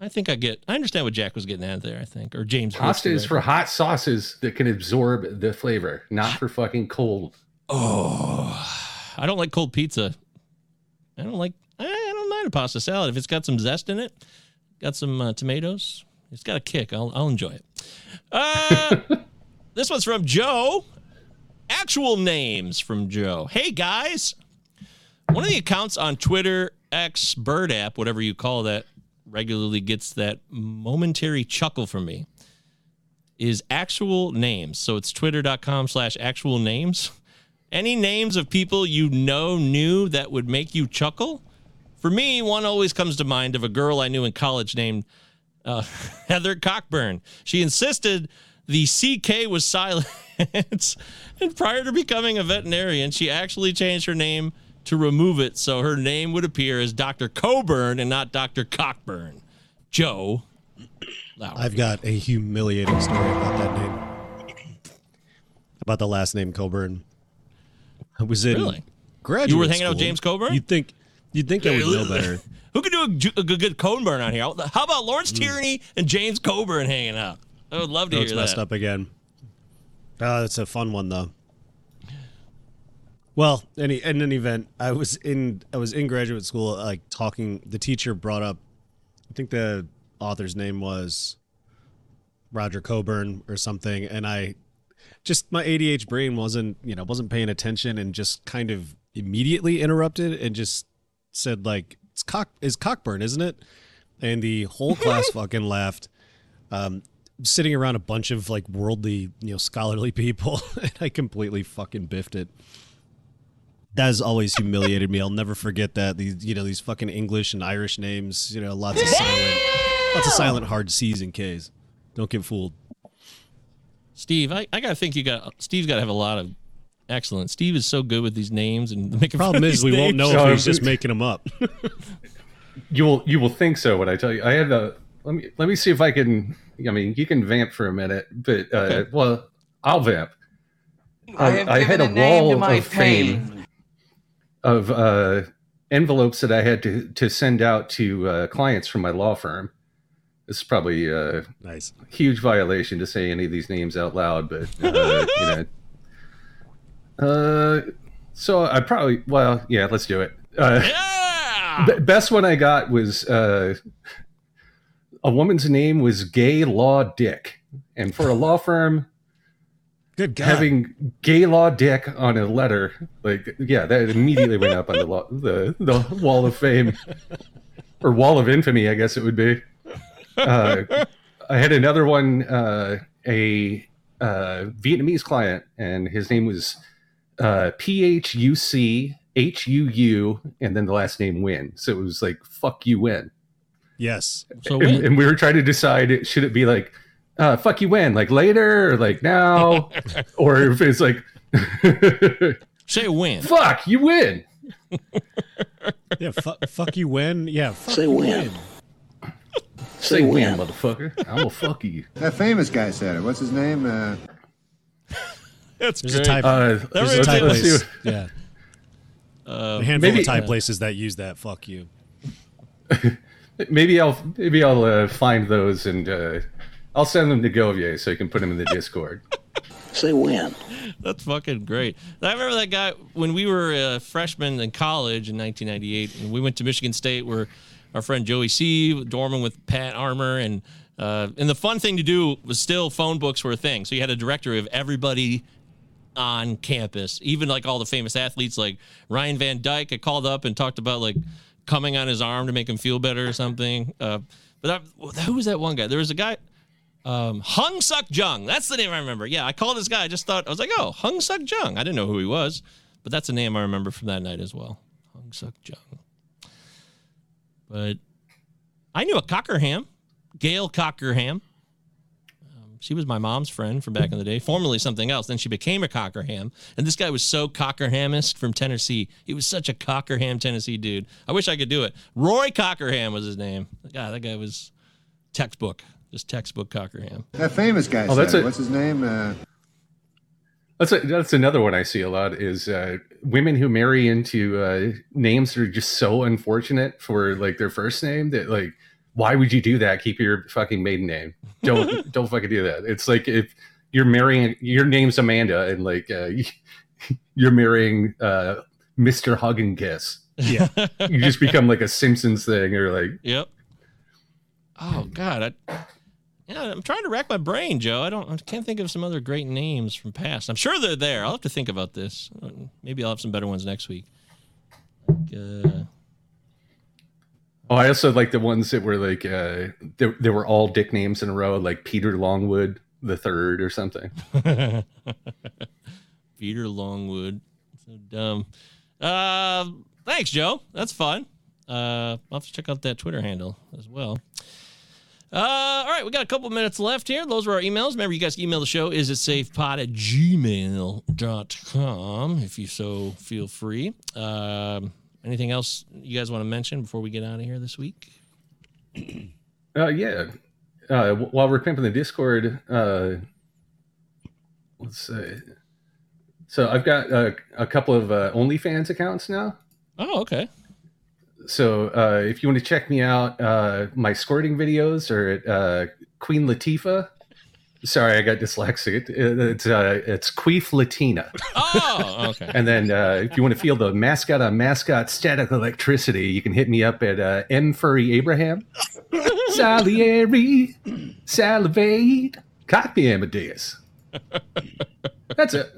I think I get. I understand what Jack was getting at there. I think, or James. Pasta is for hot sauces that can absorb the flavor, not for fucking cold. Oh, I don't like cold pizza. I don't like. I don't mind a pasta salad if it's got some zest in it, got some uh, tomatoes. It's got a kick. I'll, I'll enjoy it. Uh, this one's from Joe. Actual names from Joe. Hey guys, one of the accounts on Twitter X Bird app, whatever you call that, regularly gets that momentary chuckle from me. Is actual names. So it's twitter.com slash actual names. Any names of people you know knew that would make you chuckle? For me, one always comes to mind of a girl I knew in college named uh, Heather Cockburn. She insisted the CK was silent. and prior to becoming a veterinarian, she actually changed her name to remove it so her name would appear as Dr. Coburn and not Dr. Cockburn. Joe. I've got a humiliating story about that name. About the last name Coburn. I was in Really? graduate You were hanging out with. James Coburn? You'd think you'd think I would know better. Who could do a, a good, Coburn on here? How about Lawrence Hmm. Tierney and James Coburn hanging out? I would love to No, it's hear messed that. up again. Uh, it's a fun one though. Well, any in an event, I was in I was in graduate school, like talking. The teacher brought up, I think the author's name was Roger Coburn or something, and I just my ADH brain wasn't you know wasn't paying attention and just kind of immediately interrupted and just said like it's cock is Cockburn, isn't it? And the whole class fucking laughed. Um, sitting around a bunch of like worldly, you know, scholarly people, and I completely fucking biffed it. That has always humiliated me. I'll never forget that. These, you know, these fucking English and Irish names. You know, lots of silent, lots of silent hard C's and K's. Don't get fooled. Steve, I, I gotta think you got Steve's gotta have a lot of excellent. Steve is so good with these names and making fun Problem of is, these we won't names. know if he's just making them up. You will you will think so when I tell you. I had a let me let me see if I can. I mean, you can vamp for a minute, but uh, well, I'll vamp. I have I had a a name to wall my of fame of uh, envelopes that I had to to send out to uh, clients from my law firm. This is probably a nice huge violation to say any of these names out loud, but uh, you know. Uh, so I probably well, yeah, let's do it. Uh, b- best one I got was uh, a woman's name was Gay Law Dick, and for a law firm, good God. having Gay Law Dick on a letter, like yeah, that immediately went up on the law, the the Wall of Fame or Wall of Infamy, I guess it would be. Uh, I had another one, uh, a uh, Vietnamese client, and his name was uh, P H U C H U U, and then the last name Win. So it was like "fuck you, Win." Yes. So and, and we were trying to decide should it be like uh, "fuck you, Win," like later, or like now, or if it's like Say win. "fuck you, win." yeah, fu- fuck you when? Yeah, fuck Say you when. Say win, motherfucker. I'm gonna fuck you. That famous guy said it. What's his name? Uh, That's There's a great. type. Uh, there's a type place. Yeah. Uh, a handful maybe- of type places that use that. Fuck you. Maybe I'll maybe I'll uh, find those and uh, I'll send them to Govier so you can put them in the Discord. Say when. That's fucking great. I remember that guy when we were uh, freshmen in college in 1998, and we went to Michigan State where our friend Joey C. dorming with Pat Armour, and uh, and the fun thing to do was still phone books were a thing. So you had a directory of everybody on campus, even like all the famous athletes, like Ryan Van Dyke. I called up and talked about like coming on his arm to make him feel better or something. Uh, but I, who was that one guy? There was a guy. Um, Hung Suk Jung. That's the name I remember. Yeah, I called this guy. I just thought I was like, oh, Hung Suk Jung. I didn't know who he was, but that's a name I remember from that night as well. Hung Suk Jung. But I knew a Cockerham, Gail Cockerham. She was my mom's friend from back in the day, formerly something else. Then she became a Cockerham. And this guy was so Cockerhamist from Tennessee. He was such a Cockerham, Tennessee dude. I wish I could do it. Roy Cockerham was his name. God, that guy was textbook, just textbook Cockerham. that famous guy Oh, that's a- What's his name? Uh, That's a, that's another one I see a lot is uh, women who marry into uh, names that are just so unfortunate for like their first name that like why would you do that? Keep your fucking maiden name. Don't don't fucking do that. It's like if you're marrying your name's Amanda and like uh, you're marrying uh, Mr. Hug and Kiss. Yeah. you just become like a Simpsons thing or like Yep. Oh God, I, yeah, I'm trying to rack my brain, Joe. I don't, I can't think of some other great names from past. I'm sure they're there. I'll have to think about this. Maybe I'll have some better ones next week. Uh, Oh, I also like the ones that were like uh they, they were all dick names in a row, like Peter Longwood the third or something. Peter Longwood, so dumb. Uh, thanks, Joe. That's fun. Uh, I'll have to check out that Twitter handle as well. Uh, all right, we got a couple minutes left here. Those were our emails. Remember, you guys email the show is it safepod at gmail.com if you so feel free. Um, anything else you guys want to mention before we get out of here this week? Uh yeah. Uh w- while we're pimping the Discord, uh let's see. So I've got uh, a couple of uh, OnlyFans accounts now. Oh, okay. So uh, if you want to check me out, uh, my squirting videos are at uh, Queen Latifah. Sorry, I got dyslexic. It- It's uh, it's Queef Latina. Oh, okay. And then uh, if you want to feel the mascot on mascot static electricity, you can hit me up at uh, M Furry Abraham. Salieri, salivate, copy Amadeus. That's it.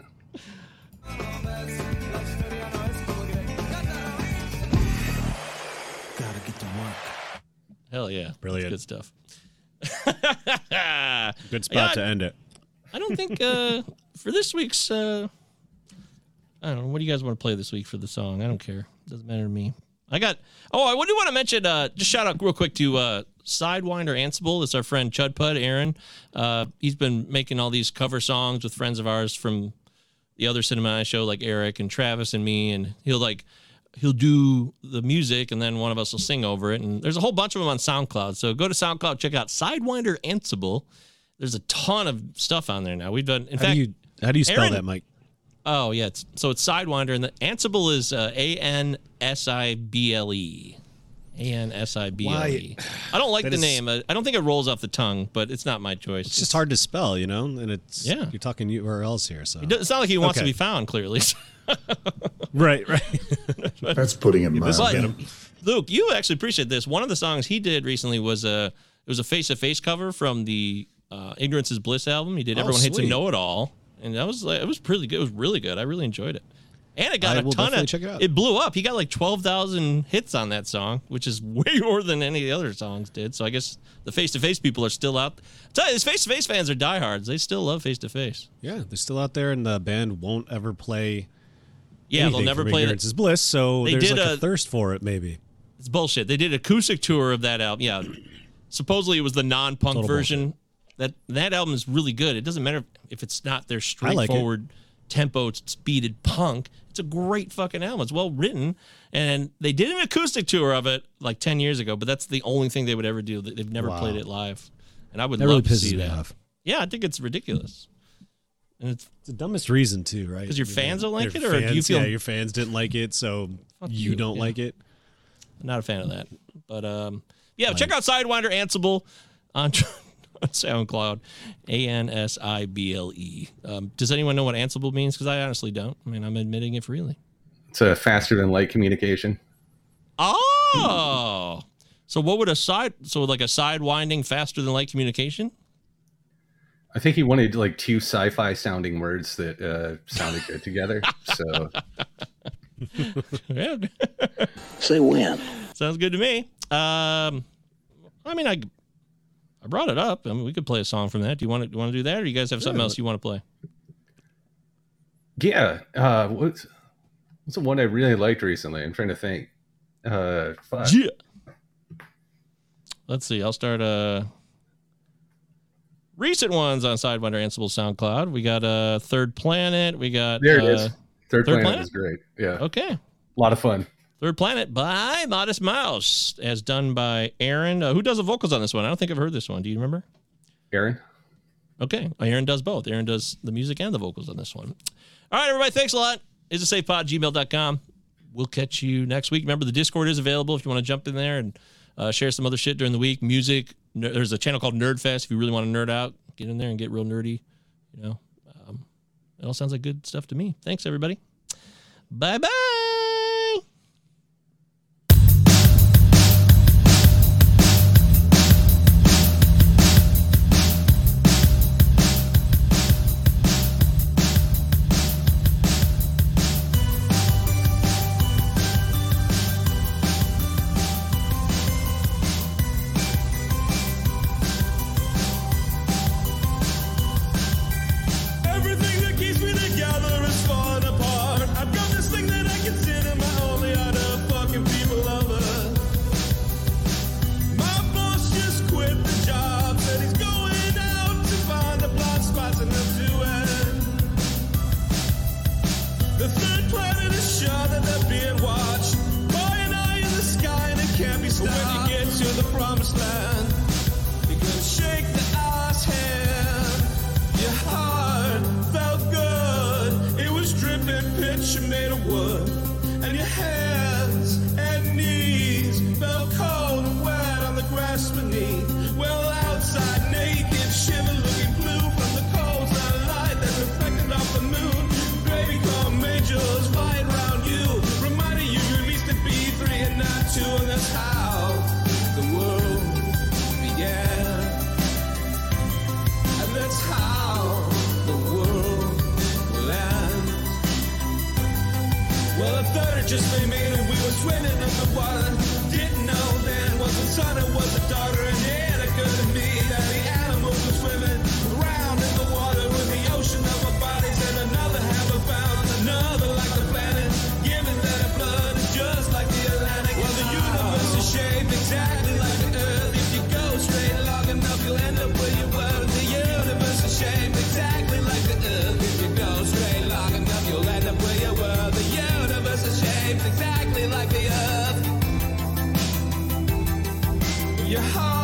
Gotta get to work. Hell yeah. Brilliant. That's good stuff. Good spot Yeah, to end it. I don't think uh, for this week's. Uh, I don't know. What do you guys want to play this week for the song? I don't care. It Doesn't matter to me. I got. Oh, I do want to mention. Uh, just shout out real quick to uh, Sidewinder Ansible. It's our friend Chud Pud Aaron. Uh, he's been making all these cover songs with friends of ours from the other cinema show, like Eric and Travis and me, and he'll like he'll do the music and then one of us will sing over it. And there's a whole bunch of them on SoundCloud. So go to SoundCloud, check out Sidewinder Ansible. There's a ton of stuff on there now. We've done. In How fact, do you how do you spell Aaron- that, Mike? Oh yeah, it's, so it's Sidewinder, and the Ansible is uh, A N S I B L E. A N S I B L E. I don't like the is- name. I don't think it rolls off the tongue, but it's not my choice. It's just hard to spell, you know, and it's Yeah. You're talking URLs here, so It does- It's not like he wants to be found. Clearly, right, right. That's putting it this mild. will Luke, you actually appreciate this. One of the songs he did recently was a it was a face to face cover from the uh, Ignorance is Bliss album. He did Oh, Everyone Hates a. Know It All, and that was like, it was pretty good. It was really good. I really enjoyed it. And it got I a ton of check it out. it blew up. He got like twelve thousand hits on that song, which is way more than any of the other songs did. So I guess the face to face people are still out. I tell you, these face to face fans are diehards. They still love face to face. Yeah, they're still out there, and the band won't ever play. Yeah, they'll never play Ignorance it. is Bliss, so They there's did like a, a- thirst for it, maybe. It's bullshit. They did acoustic tour of that album. Yeah, supposedly it was the non-punk version. That that album is really good. It doesn't matter if it's not their I like straightforward tempo speeded punk. It's a great fucking album. It's well written, and they did an acoustic tour of it like ten years ago. But that's the only thing they would ever do. They- They've never Wow. played it live, and I would That love really to see that. off. Yeah, I think it's ridiculous. And it's It's the dumbest reason too, right? Because your fans don't like it, or do you feel- yeah, your fans didn't like it, so you, you, don't yeah. like it? I'm not a fan of that. But um, yeah, check out Sidewinder Ansible on, on SoundCloud. A N S I B L E. Um, does anyone know what Ansible means? Because I honestly don't. I mean, I'm admitting it freely. It's a faster than light communication. Oh, so what would a side? So like a side winding faster than light communication? I think he wanted like two sci-fi sounding words that uh, sounded good together. So. Say when. Sounds good to me. Um, I mean, I I brought it up. I mean, we could play a song from that. Do you want to do you want to do that, or you guys have something Yeah. else you want to play? yeah, uh, what's what's the one I really liked recently? I'm trying to think. Uh, fuck. Yeah. Let's see. I'll start uh recent ones on Sidewinder Ansible SoundCloud. We got a uh, Third Planet. We got there it uh, is. Third, Third Planet, Planet is great. Yeah. Okay. A lot of fun. Third Planet by Modest Mouse, as done by Aaron. Uh, who does the vocals on this one? I don't think I've heard this one. Do you remember? Aaron. Okay. Aaron does both. Aaron does the music and the vocals on this one. All right, everybody. Thanks a lot. Is a safe pod, gmail.com. We'll catch you next week. Remember, the Discord is available if you want to jump in there and uh, share some other shit during the week music, there's a channel called Nerdfest. If you really want to nerd out, get in there and get real nerdy. You know, um, it all sounds like good stuff to me. Thanks, everybody. Bye bye. your heart.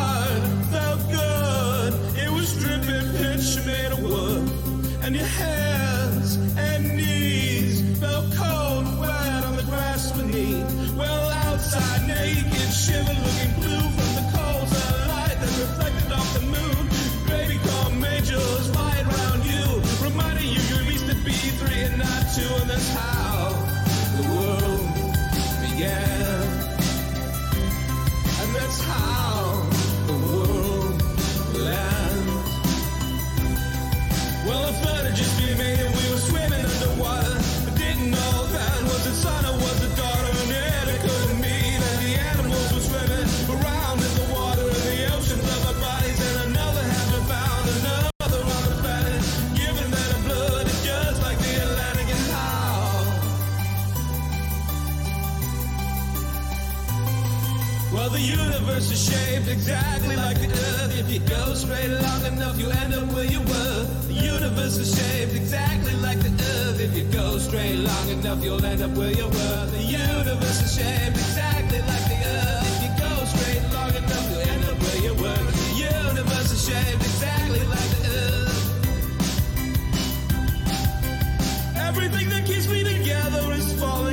exactly like the earth. If you go straight long enough, you end up where you were. The universe is shaped exactly like the earth. If you go straight long enough, you'll end up where you were. The universe is shaped exactly like the earth. If you go straight long enough, you'll end up where you were. The universe is shaped exactly like the earth. Everything that keeps me together is falling.